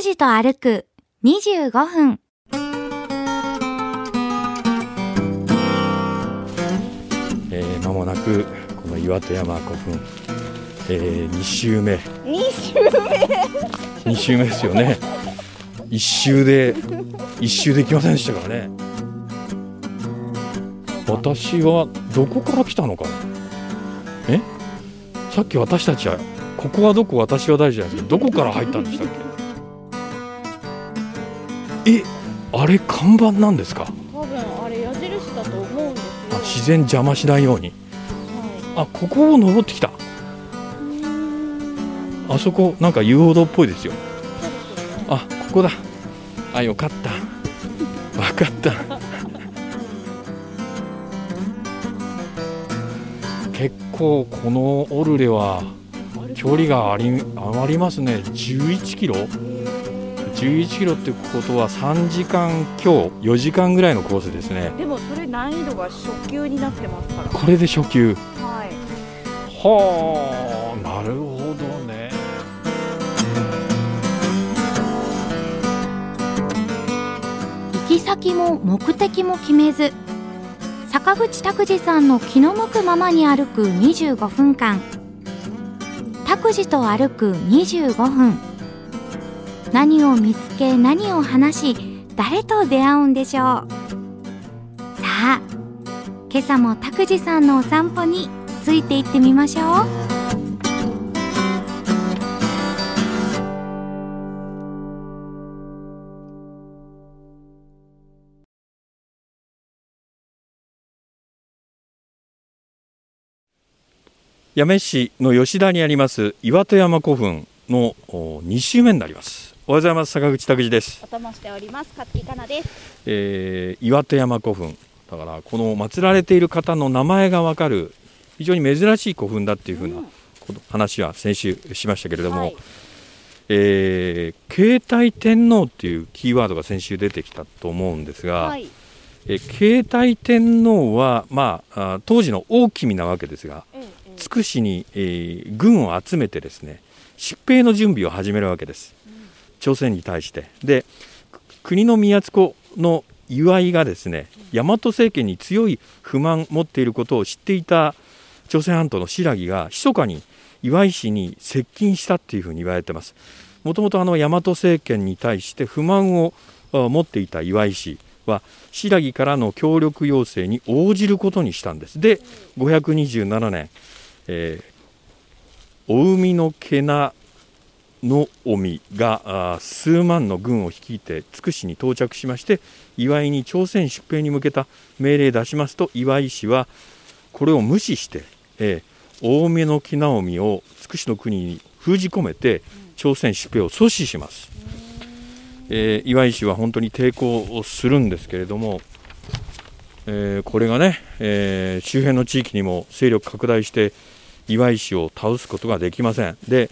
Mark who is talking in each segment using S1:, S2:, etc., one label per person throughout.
S1: 拓司と歩く25分。
S2: えー、間もなくこの岩戸山古墳、えー、2周目。
S3: 2周目。
S2: 2周目ですよね。1周で1周できませんでしたからね。私はどこから来たのかな。え？さっき私たちはここはどこ？私は大事じゃないですかどこから入ったんでしたっけ？えあれ看板なんですか？
S3: 多分あれ矢印だと思うんですよ。
S2: あ自然邪魔しないように。
S3: は
S2: あここを登ってきた。あそこなんか遊歩道っぽいですよ。
S3: そうですよね。
S2: あここだ。あよかった。わかった。結構このオルレは距離があり余りますね。11キロ？11キロってことは3時間今日4時間ぐらいのコースですね。
S3: でもそれ難易度が初級になってますから。
S2: これで初級。
S3: はい。
S2: はあなるほどね。
S1: 行き先も目的も決めず坂口拓司さんの気の向くままに歩く25分間。拓司と歩く25分何を見つけ何を話し誰と出会うんでしょうさあ今朝も拓司さんのお散歩についていってみましょう
S2: 八女市の吉田にあります岩戸山古墳の2周目になります。おはようございます。坂口拓司です、
S3: お供しております。勝木かなです。
S2: えー岩戸山古墳。だからこの祀られている方の名前がわかる非常に珍しい古墳だっていうふうな
S3: うん。
S2: 話は先週しましたけれども、
S3: はい。
S2: えー携帯天皇っていうキーワードが先週出てきたと思うんですが、
S3: はい。
S2: えー携帯天皇は、まあ、あ当時の大君なわけですが
S3: ええええ。
S2: つくしに、えー軍を集めてですね疾病の準備を始めるわけです朝鮮に対して。で国の宮津子の祝いがですね大和政権に強い不満持っていることを知っていた朝鮮半島の新羅が密かに岩井氏に接近したっていうふうに言われてます。もともとあの大和政権に対して不満を持っていた岩井氏は新羅からの協力要請に応じることにしたんです。で527年、えーお海のけなの臣が数万の軍を率いてつくしに到着しまして岩井に朝鮮出兵に向けた命令出しますと岩井氏はこれを無視して、えー大海の木直臣をつくしの国に封じ込めて朝鮮出兵を阻止します、えー岩井氏は本当に抵抗をするんですけれども、えーこれがね、え周辺の地域にも勢力拡大して岩井氏を倒すことができません。で、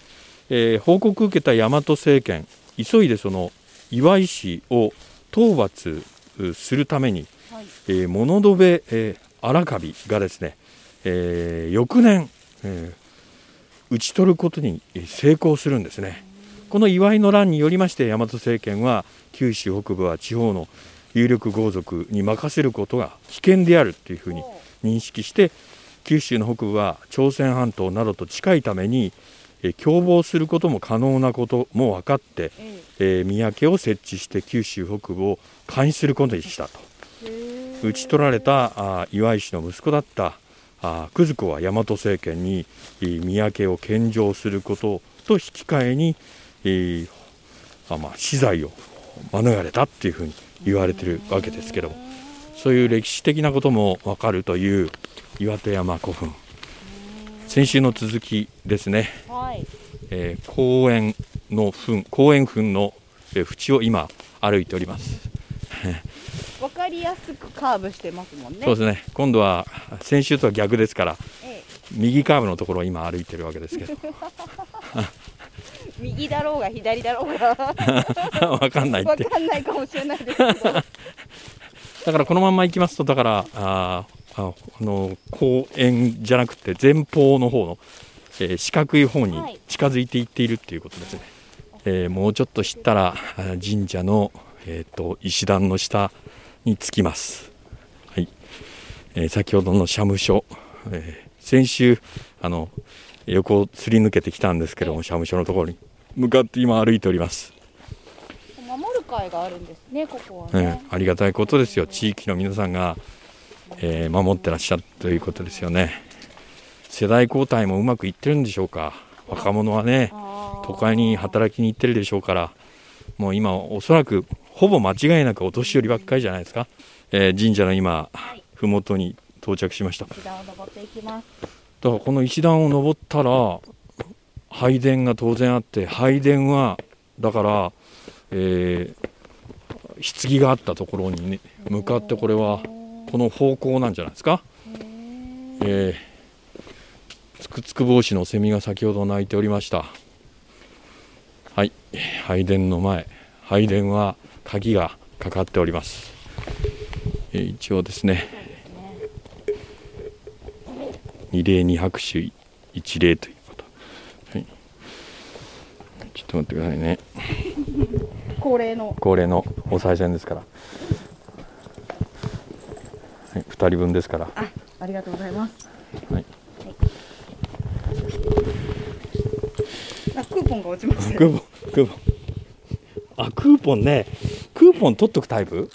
S2: えー報告を受けた大和政権急いでその岩井氏を討伐うするために、
S3: はい。
S2: えー物戸部、えー荒カビがですね、えー翌年、えー討ち取ることにえー成功するんですね。この祝いの乱によりまして大和政権は九州北部は地方の有力豪族に任せることが危険であるというふうに認識して九州の北部は朝鮮半島などと近いためにえー共謀することも可能なことも分かって、
S3: え
S2: え。ー宮家を設置して九州北部を監視することにしたと。討ち取られたあー岩井氏の息子だったあ子は大和政権にえー宮家を献上することと引き換えに、えーあまあ、死罪を免れたっていうふうに言われてるわけですけども。そういう歴史的なことも分かるという岩手山古墳。先週の続きですね、
S3: はい。
S2: えー公園の墳公園墳の、えー縁を今歩いております。
S3: わかりやすくカーブしてますもんね。
S2: そうですね。今度は先週とは逆ですから
S3: え
S2: 右カーブのところを今歩いてるわけですけど。
S3: え 右だろうが左だろうが。
S2: わかんないって。
S3: わかんないかもしれないですけど。
S2: だからこのまんま行きますとだからああの公園じゃなくて前方の方の、えー四角い方に
S3: はい。
S2: 近づいていっているっていうことですね、
S3: あ
S2: えーもうちょっと知ったらあ神社の、えー、と石段の下に着きます、はい。えー先ほどの社務所、えー先週あの横をすり抜けてきたんですけども社務所のところに向かって今歩いております、
S3: 守る会があるんですね、ここは
S2: え
S3: ね。
S2: ーありがたいことですよ。地域の皆さんが、えー守ってらっしゃるということですよね世代交代もうまくいってるんでしょうか。若者はね都会に働きに行ってるでしょうから。もう今おそらくほぼ間違いなくお年寄りばっかりじゃないですか、えー神社の今
S3: はい
S2: 麓に到着しました。だか
S3: 石段を登っていきます。
S2: らこの石段を登ったら拝殿が当然あって拝殿はだから、えー棺があったところに、ね、向かってこれはこの方向なんじゃないですか、えー、つくつく帽子のセミが先ほど鳴いておりました。はい。拝殿の前。拝殿は鍵がかかっております、えー一応ですね。二礼二拍手一礼ということ、はい、ちょっと待ってくださいね。
S3: 恒例の。
S2: 恒例のお賽銭ですから、はい、2人分ですから。
S3: あ、ありがとうございます。
S2: はい
S3: あ、クーポンが落ちました
S2: クーポンクーポン。あクーポンね。クーポン取っとくタイプ？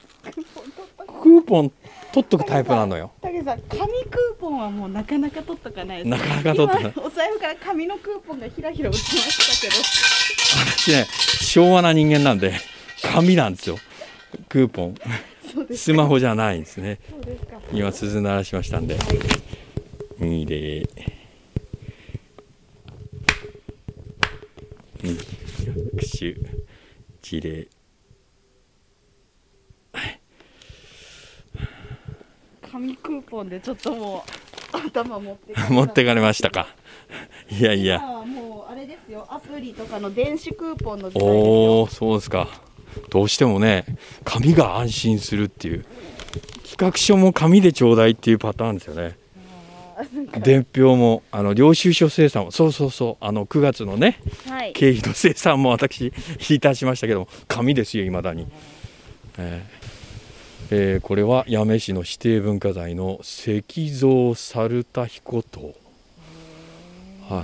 S2: クーポン取っとく。タイプなのよ。
S3: たけさん、紙クーポンはもうなかなか取っとかないです。
S2: なかなか取っとかない。
S3: 今お財布から紙のクーポンがひらひら落ちました
S2: 私ね昭和な人間なんで紙なんですよ。クーポン。スマホじゃないんですね。
S3: すか。
S2: 今鈴鳴らしましたんで。二礼二拍手一礼
S3: 紙クーポンでちょっともう頭持って
S2: 持ってかれましたか。いやいや。
S3: もうあれですよ。アプリとかの電子クーポンの
S2: お
S3: よ。
S2: おそうですか。どうしてもね紙が安心するっていう。企画書も紙でちょうだいっていうパターンですよね伝票もあの領収書生産もそうそうそうあの9月のね
S3: はい。
S2: 経費の生産も私引いたしましたけども紙ですよいまだに、えーえーこれは八女市の指定文化財の石像猿田彦塔。はい。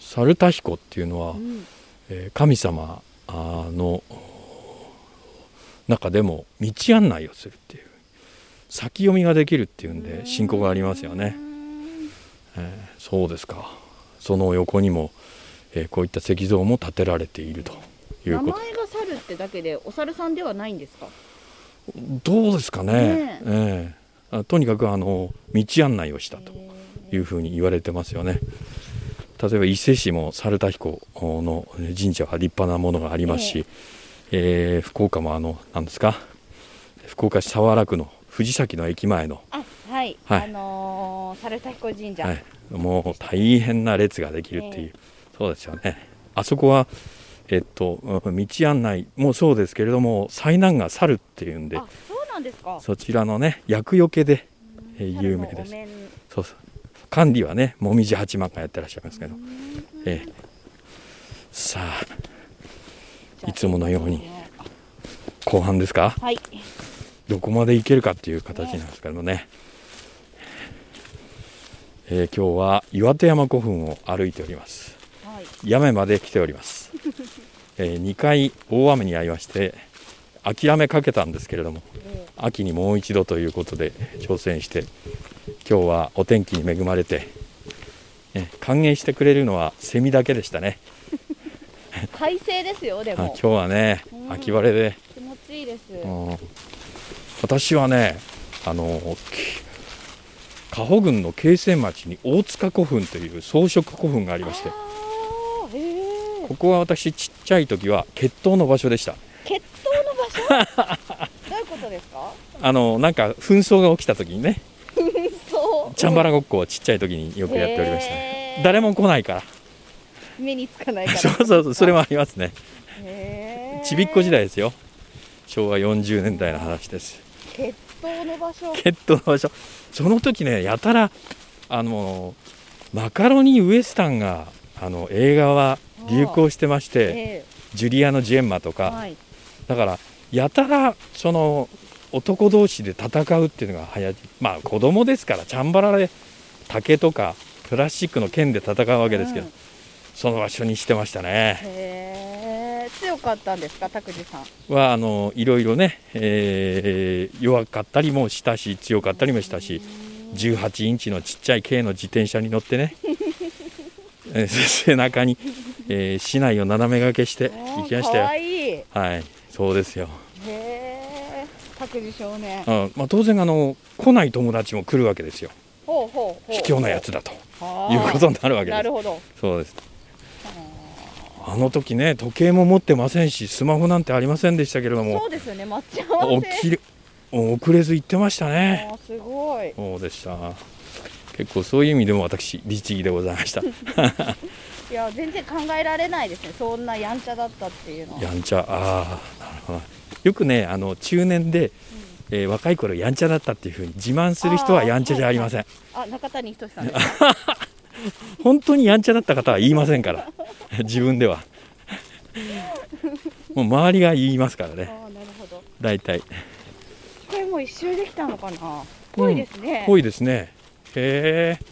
S2: 猿田彦っていうのは、
S3: うん。
S2: えー神様あの中でも道案内をするっていう先読みができるっていうんで信仰がありますよね、えーそうですか。その横にも、えーこういった石像も建てられているという
S3: 名
S2: こと。
S3: 前が猿ってだけでお猿さんではないんですか？
S2: どうですかね。
S3: ね
S2: え。とにかくあの道案内をしたというふうに言われてますよね。例えば伊勢市も猿田彦の神社は立派なものがありますし、えー福岡もあの何ですか？福岡市早良区の藤崎の駅前の、
S3: あはい、
S2: はい。
S3: あのー、猿田彦神社、
S2: はい、もう大変な列ができるっていう、
S3: え
S2: そうですよね。あそこはえっとうん道案内もそうですけれども災難が猿っていうんで
S3: あそうなんですか。
S2: そちらのね厄除けで、えー有名です。そうそう。管理はねもみじ八幡がやってらっしゃいますけど、ええ。さあいつものように後半ですか？
S3: はい。
S2: どこまで行けるかっていう形なんですけどもね、えー今日は岩手山古墳を歩いております。
S3: はい。
S2: 八女まで来ております、え2回大雨に遭いまして諦めかけたんですけれども
S3: え
S2: 秋にもう一度ということで挑戦して今日はお天気に恵まれて、ね歓迎してくれるのはセミだけでしたね。
S3: ー 快晴ですよでも。
S2: あ今日はね
S3: うん。
S2: 秋晴れで、
S3: 気持ちいいです、
S2: うん。私はねあのき加穂郡の慶泉町に大塚古墳という装飾古墳がありまして
S3: あー
S2: ここは私ちっちゃい時は決闘の場所でした。
S3: 決闘の場所？どういうことですか？
S2: あのなんか紛争が起きた時にね
S3: そう
S2: チャンバラごっこをちっちゃい時によくやっておりました。ね
S3: へー。
S2: 誰も来ないから。
S3: 目につかないから。
S2: そうそうそうそれもありますね。
S3: へー。
S2: ちびっこ時代ですよ。昭和40年代の話です。
S3: 決闘の場所。
S2: の場所。その時ねやたらあのマカロニウエスタンがあの映画は流行してまして
S3: え
S2: ジュリアのジェンマとか、
S3: はい。
S2: だからやたらその男同士で戦うっていうのが流行りまあ子供ですからチャンバラで竹とかプラスチックの剣で戦うわけですけど、
S3: うん。
S2: その場所にしてましたね
S3: 強かったんですか、拓司さん？
S2: はあのいろいろね、えー弱かったりもしたし強かったりもしたし18インチのちっちゃい軽の自転車に乗ってね えー背中に、えー市内を斜め掛けして行きましたよ
S3: いい。へ
S2: はいそうですよ
S3: え、拓司少年。
S2: あまあ、当然あの来ない友達も来るわけですよ
S3: ほうほうほう。
S2: 卑怯なやつだと。いうことになるわけです
S3: なるほど。
S2: そうですあの時ね時計も持ってませんしスマホなんてありませんでしたけれども
S3: そうですよね、待ち合わせ。
S2: 遅れず行ってましたね
S3: すごい。
S2: そうでした結構そういう意味でも私律儀でございました
S3: いや、全然考えられないですね。そんなやんちゃだったっていうのは。
S2: やんちゃああなるほどよくねあの中年で、えー若い頃やんちゃだったっていうふうに自慢する人はやんちゃじゃありません、
S3: あ、中谷仁さんですか？
S2: 本当にやんちゃだった方は言いませんから。自分では。もう周りが言いますからね。
S3: あーなるほど。
S2: 大体。
S3: これもう一周できたのかな？ぽいですね。
S2: 多いですね。へえ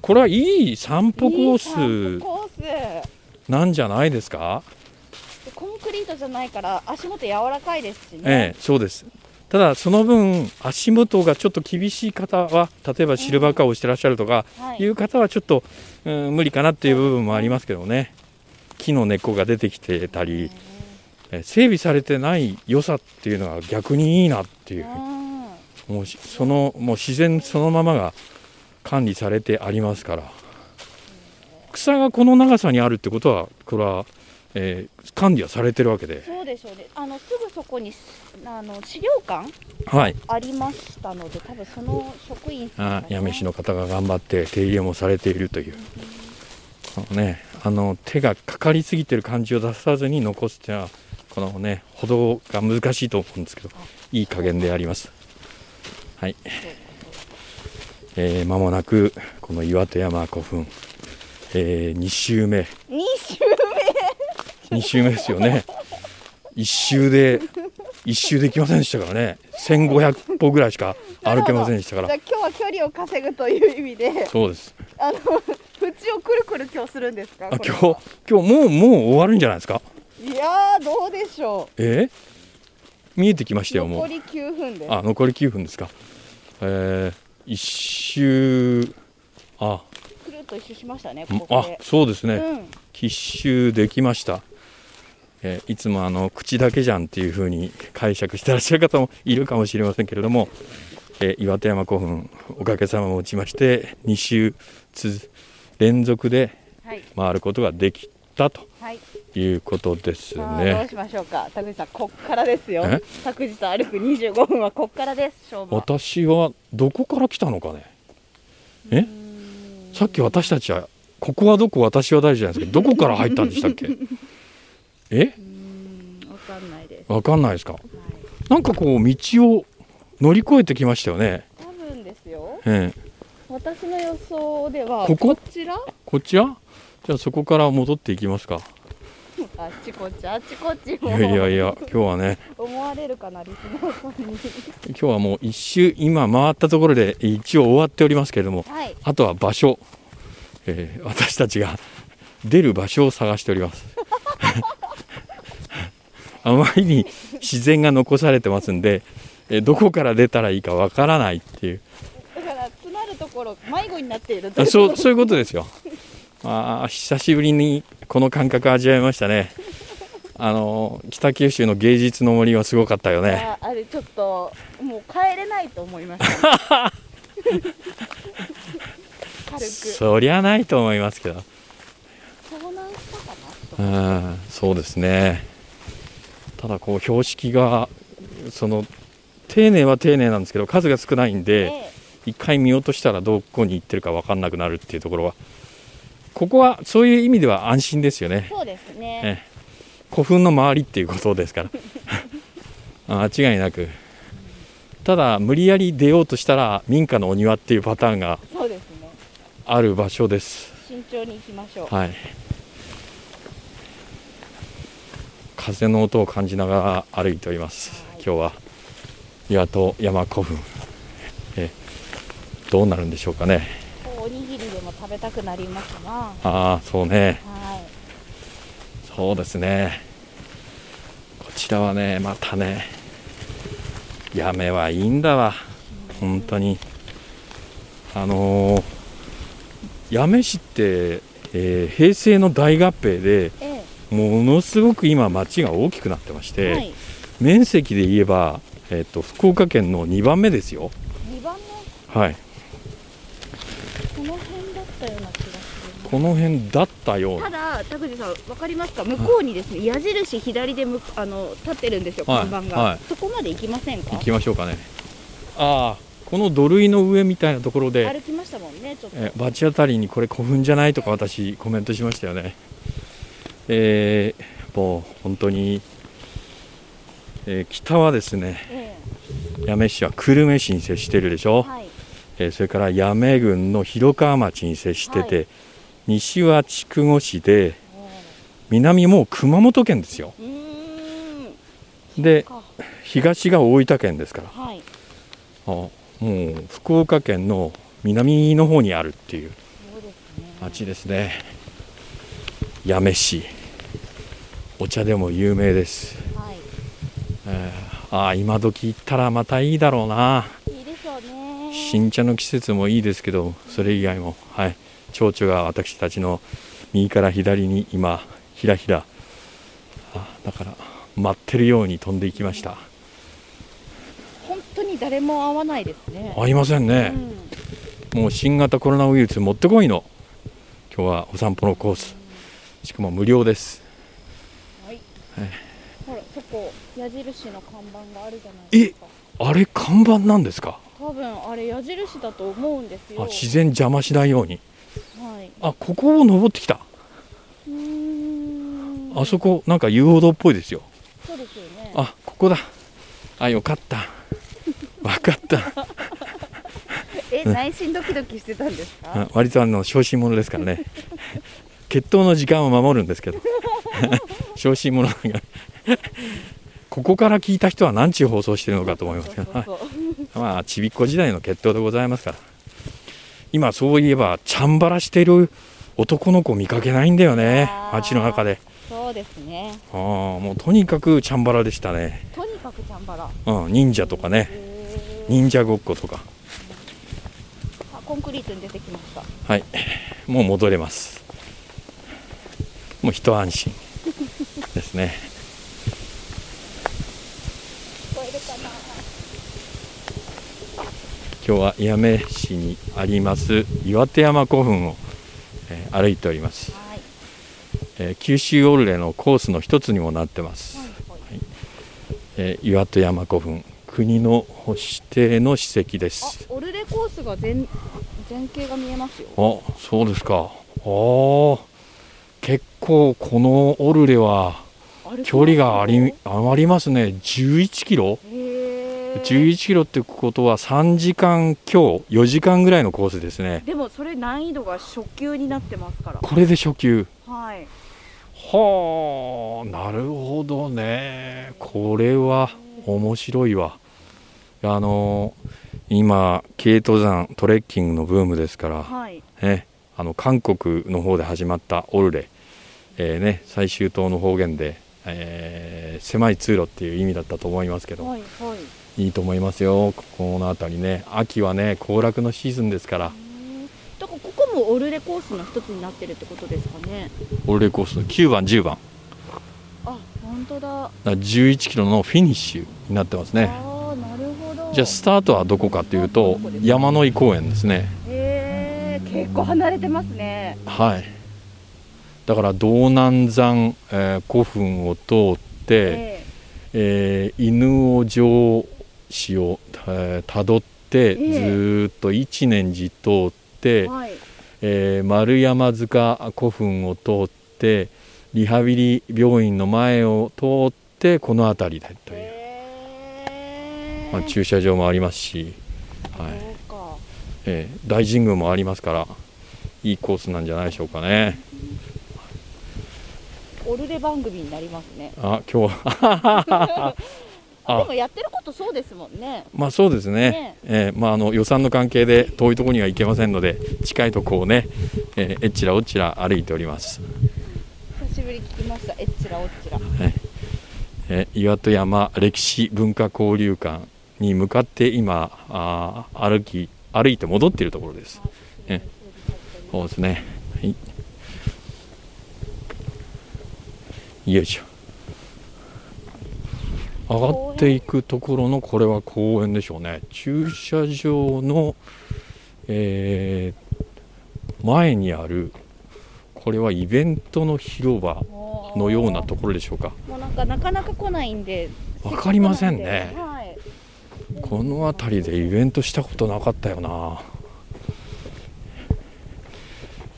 S2: これはいい散歩コース。なんじゃないですか？
S3: コンクリートじゃないから足元柔らかいですしね。
S2: ええそうですただその分足元がちょっと厳しい方は例えばシルバーカーをしてらっしゃるとか
S3: はい。
S2: いう方はちょっと、うん、無理かなっていう部分もありますけどね。木の根っこが出てきてたりえ整備されてない良さっていうのが逆にいいなっていう。
S3: うん。
S2: もうしそのもう自然そのままが管理されてありますから。草がこの長さにあるってことはこれは、えー管理はされてるわけで。
S3: そうでしょうね。あのすぐそこにあの資料館？
S2: はい。
S3: ありましたので、多分その職員さんが、ね、
S2: あ八女市の方が頑張って手入れもされているという、このね、あの手がかかりすぎてる感じを出さずに残すっていうのはこのね歩道が難しいと思うんですけどいい加減であります。はい。えー、間もなくこの岩手山古墳、えー、2周目。
S3: 二周
S2: 2周目ですよね1周で1周できませんでしたからね1500歩ぐらいしか歩けませんでしたから
S3: じゃあ今日は距離を稼ぐという意味で、
S2: そうです
S3: あの縁をくるくる今日するんですか？
S2: あ今日今日もうもう終わるんじゃないですか？
S3: いやーどうでしょ
S2: え？ー見えてきました
S3: う。
S2: よもう
S3: 残り9分です。
S2: あ残り9分ですかえー、一周あ
S3: くるっと一周しましたね。
S2: んあ。そうですね、
S3: うん。
S2: できました、えーいつもあの口だけじゃんっていう風に解釈してらっしゃる方もいるかもしれませんけれども、えー岩手山古墳おかげさまをもちまして2周つ連続で
S3: はい
S2: 回ることができたと
S3: はい。
S2: いうことです
S3: さあどう
S2: ね
S3: しましょうか。田口さんこっからですよ
S2: え？
S3: 拓司と歩く25分はこっからです。
S2: 私はどこから来たのかねえ？さっき私たちはここはどこ？私は誰じゃないですけどどこから入ったんでしたっけ？え？
S3: わかんないです。
S2: わかんないですか？
S3: はい。
S2: なんかこう道を乗り越えてきましたよね。
S3: 多分ですよ。
S2: ええ。
S3: 私の予想では
S2: ここ？
S3: ちら？
S2: こっちは？じゃあそこから戻っていきますか。
S3: あっちこっちあっちこっちも。
S2: いやいやいや今日はね。
S3: 思われるかなリスナーさんに。
S2: 今日はもう一周今回ったところで一応終わっておりますけれども
S3: はい。
S2: あとは場所、えー私たちが出る場所を探しておりますあまりに自然が残されてますんで、えーどこから出たらいいかわからないっていう。
S3: だから詰まるところ迷子になっている
S2: あ
S3: う。
S2: そうそういうことですよ。あー久しぶりにこの感覚味わいましたね。あの北九州の芸術の森はすごかったよね。
S3: ああれちょっともう帰れないと思いました。軽く。
S2: そりゃないと思いますけど。うんそうですねただこう標識がその丁寧は丁寧なんですけど数が少ないん
S3: な、
S2: で
S3: え
S2: 一回見落としたらどこに行ってるか分かんなくなるっていうところはここはそういう意味では安心ですよね。
S3: えそうですね、
S2: ええ。古墳の周りっていうことですから。あ間違いなく。ただ無理やり出ようとしたら民家のお庭っていうパターンがある場所です。
S3: 慎重に行きましょう。
S2: はい風の音を感じながら歩いております。今日は岩戸山古墳。えどうなるんでしょうかね。
S3: おにぎりでも食べたくなりますな。は
S2: ああそうね。
S3: い。
S2: そうですね。こちらはねまたねやめはいいんだわ。本当に。あのー八女市って、えー平成の大合併で
S3: え
S2: ものすごく今町が大きくなってまし
S3: え
S2: て、
S3: はい。
S2: 面積で言えば、えっと福岡県の2番目ですよ。
S3: 2番目？
S2: はい。
S3: この辺だったような気がする
S2: この辺だったよう
S3: た
S2: な
S3: だ田口さんわかりますか？向こうにですね矢印左でむあの立ってるんですよ
S2: はい。
S3: 看板が、
S2: はい。
S3: そこまで行きませんか？
S2: 行きましょうかね。ああこの土塁の上みたいなところで
S3: 歩きましたもんねちょっと。
S2: えー罰当たりにこれ古墳じゃないとか私コメントしましたよねえーもう本当に、えー北はですね
S3: え
S2: 八女市は久留米市に接してるでしょ、
S3: えはい。
S2: えーそれから八女郡の広川町に接してて、
S3: はい。
S2: 西は筑後市で
S3: え
S2: 南もう熊本県ですよ。で
S3: か。
S2: 東が大分県ですから。
S3: はい。
S2: あもう福岡県の南の方にあるっていう町ですね八女市お茶でも有名です、
S3: はい。
S2: えーああ今時行ったらまたいいだろうな。い
S3: いですよね。
S2: 新茶の季節もいいですけどそれ以外も。はい。蝶々が私たちの右から左に今ひらひら。あだから待ってるように飛んでいきました。
S3: 本当に誰も会わないですね。
S2: 合いませんね、もう新型コロナウイルス持ってこいの。今日はお散歩のコースしかも無料です。
S3: うんはい。
S2: はい。
S3: ほらそこ矢印の看板があるじゃないですか。
S2: あれ看板なんですか？
S3: 多分あれ矢印だと思うんですよ。
S2: あ自然邪魔しないように。
S3: はい。
S2: あここを登ってきた。
S3: うーん。
S2: あそこなんか遊歩道っぽいですよ。
S3: そうですよね。
S2: あここだ。あよかった。わかった。
S3: え内心ドキドキしてたんですか？
S2: あ割とあの小心者ですからね決闘の時間を守るんですけど。小心者がここから聞いた人は何ちゅう放送してるのかと思いますけど。まあちびっこ時代の決闘でございますから。今そういえばチャンバラしてる男の子見かけないんだよね。街の中で。
S3: そうですね。
S2: ああもうとにかくチャンバラでしたね、
S3: とにかくチャンバラ。
S2: うん、忍者とかね。忍者ごっことか。
S3: あコンクリートに出てきました。
S2: はい。もう戻れますもう一安心ですね。今日は八女市にあります岩手山古墳を、えー歩いております、
S3: はい。
S2: えー九州オルレのコースの一つにもなってます、
S3: はい。はい。
S2: えー岩手山古墳。国の指定の史跡で
S3: あ
S2: す
S3: オルレコースが全全景が見えますよ。
S2: あそうですか。あー結構このオルレは距離がありありますね。11キロ。
S3: へー。
S2: 11キロってことは3時間強4時間ぐらいのコースですね。
S3: でもそれ難易度が初級になってますから。
S2: これで初級。
S3: はい。
S2: はあなるほどね。これは面白いわ。あの今軽登山トレッキングのブームですから、
S3: はい。
S2: ね、あの韓国の方で始まったオルレ、えーね、最終島の方言で、えー狭い通路っていう意味だったと思いますけど、
S3: はいはい。
S2: いいと思いますよ。ここの辺りね。秋はね行楽のシーズンですから。
S3: だからここもオルレコースの一つになってるってことですかね。
S2: オルレコース9番10番。
S3: あ本当だ。
S2: だから11キロのフィニッシュになってますね。
S3: ああなるほど。
S2: じゃあスタートはどこかというと山の井公園ですね。
S3: へえ結構離れてますね。
S2: はいだから道南山、えー古墳を通って、
S3: え
S2: え。ー犬尾城市をえーたどって、
S3: え
S2: ずーっと一年寺通って、
S3: えはい。
S2: えー丸山塚古墳を通ってリハビリ病院の前を通ってこの辺りでという、
S3: へえ
S2: まあ、駐車場もありますし、はい。えー大神宮もありますからいいコースなんじゃないでしょうかね
S3: オルレ番組になりますね。
S2: あ今日は。
S3: でもやってることそうですもんね。
S2: まあそうですね。
S3: ね。
S2: えーまあ、あの予算の関係で遠いところには行けませんので近いところをね、えーえっちらおっちら歩いております、
S3: 久しぶり聞きました。えっちらおっちら。
S2: えー岩戸山歴史文化交流館に向かって今あー歩き歩いて戻っているところです。え。そうですねはいよいしょ。上がっていくところのこれは公園でしょうね。駐車場の、えー前にあるこれはイベントの広場のようなところでしょうか。
S3: もうなんかなかなか来ないんで
S2: わかりませんね。
S3: はい。
S2: この辺りでイベントしたことなかったよな。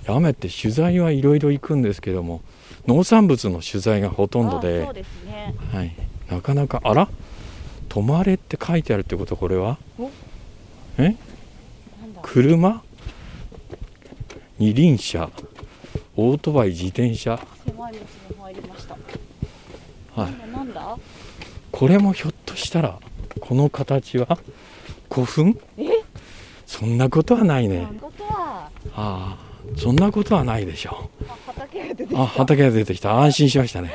S2: やめて取材はいろいろ行くんですけども農産物の取材がほとんど
S3: あ
S2: で
S3: ね。
S2: はい、なかなかあら「泊まれ」って書いてあるってことこれは？
S3: お？
S2: え？車？二輪車？オートバイ自転車？
S3: 狭い道に入りました。
S2: はい。これもひょっとしたらこの形は古墳？
S3: え？
S2: そんなことはないね。
S3: なんことは。
S2: ああそんなことはないでしょ
S3: あ畑が出てき
S2: う
S3: た
S2: あ畑が出てきた。安心しましたね。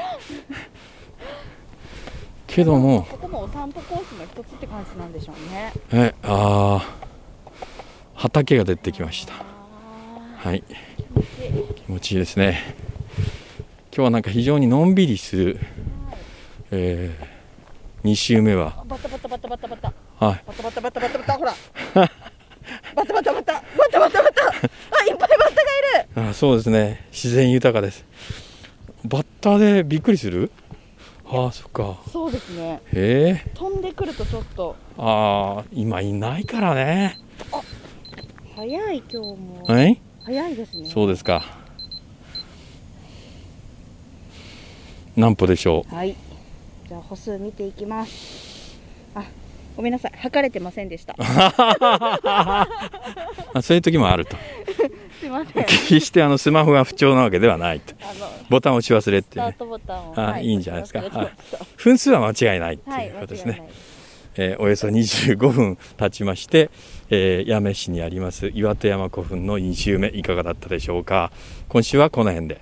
S2: けども。
S3: ここもお散歩コースの一つって感じなんでしょうね。
S2: えああ畑が出てきました。
S3: あ
S2: はい。
S3: ー
S2: 気持ちいいですね。今日はなんか非常にのんびりする、え2週目は。
S3: あバタバタバタバタバタ。
S2: はい。
S3: バタバタバタバタバタ。ほらバタバタバタバタバタバタあいっぱいバッタがいる
S2: あそうですね。自然豊かです。バッタでびっくりする？ああそっか。
S3: そうですね。
S2: へえ。
S3: 飛んでくるとちょっと。
S2: ああ今いないからね。
S3: 早い今日も。
S2: はい
S3: 早いですね。
S2: そうですか。何歩でしょ
S3: はい。じゃあ歩数見ていきます。あごめんなさい。測れてませんでした。
S2: う あそういう時もあると
S3: ません。
S2: 決してあのスマホが不調なわけではないと。ボタンを押し忘れってね。
S3: スタートボタンを。
S2: あ
S3: はい。
S2: いんじゃないですか。分数は間違いないと
S3: たはい
S2: いうことですね。えーおよそ25分経ちまして、えー八女市にあります岩手山古墳の2週目いかがだったでしょうか。今週はこの辺で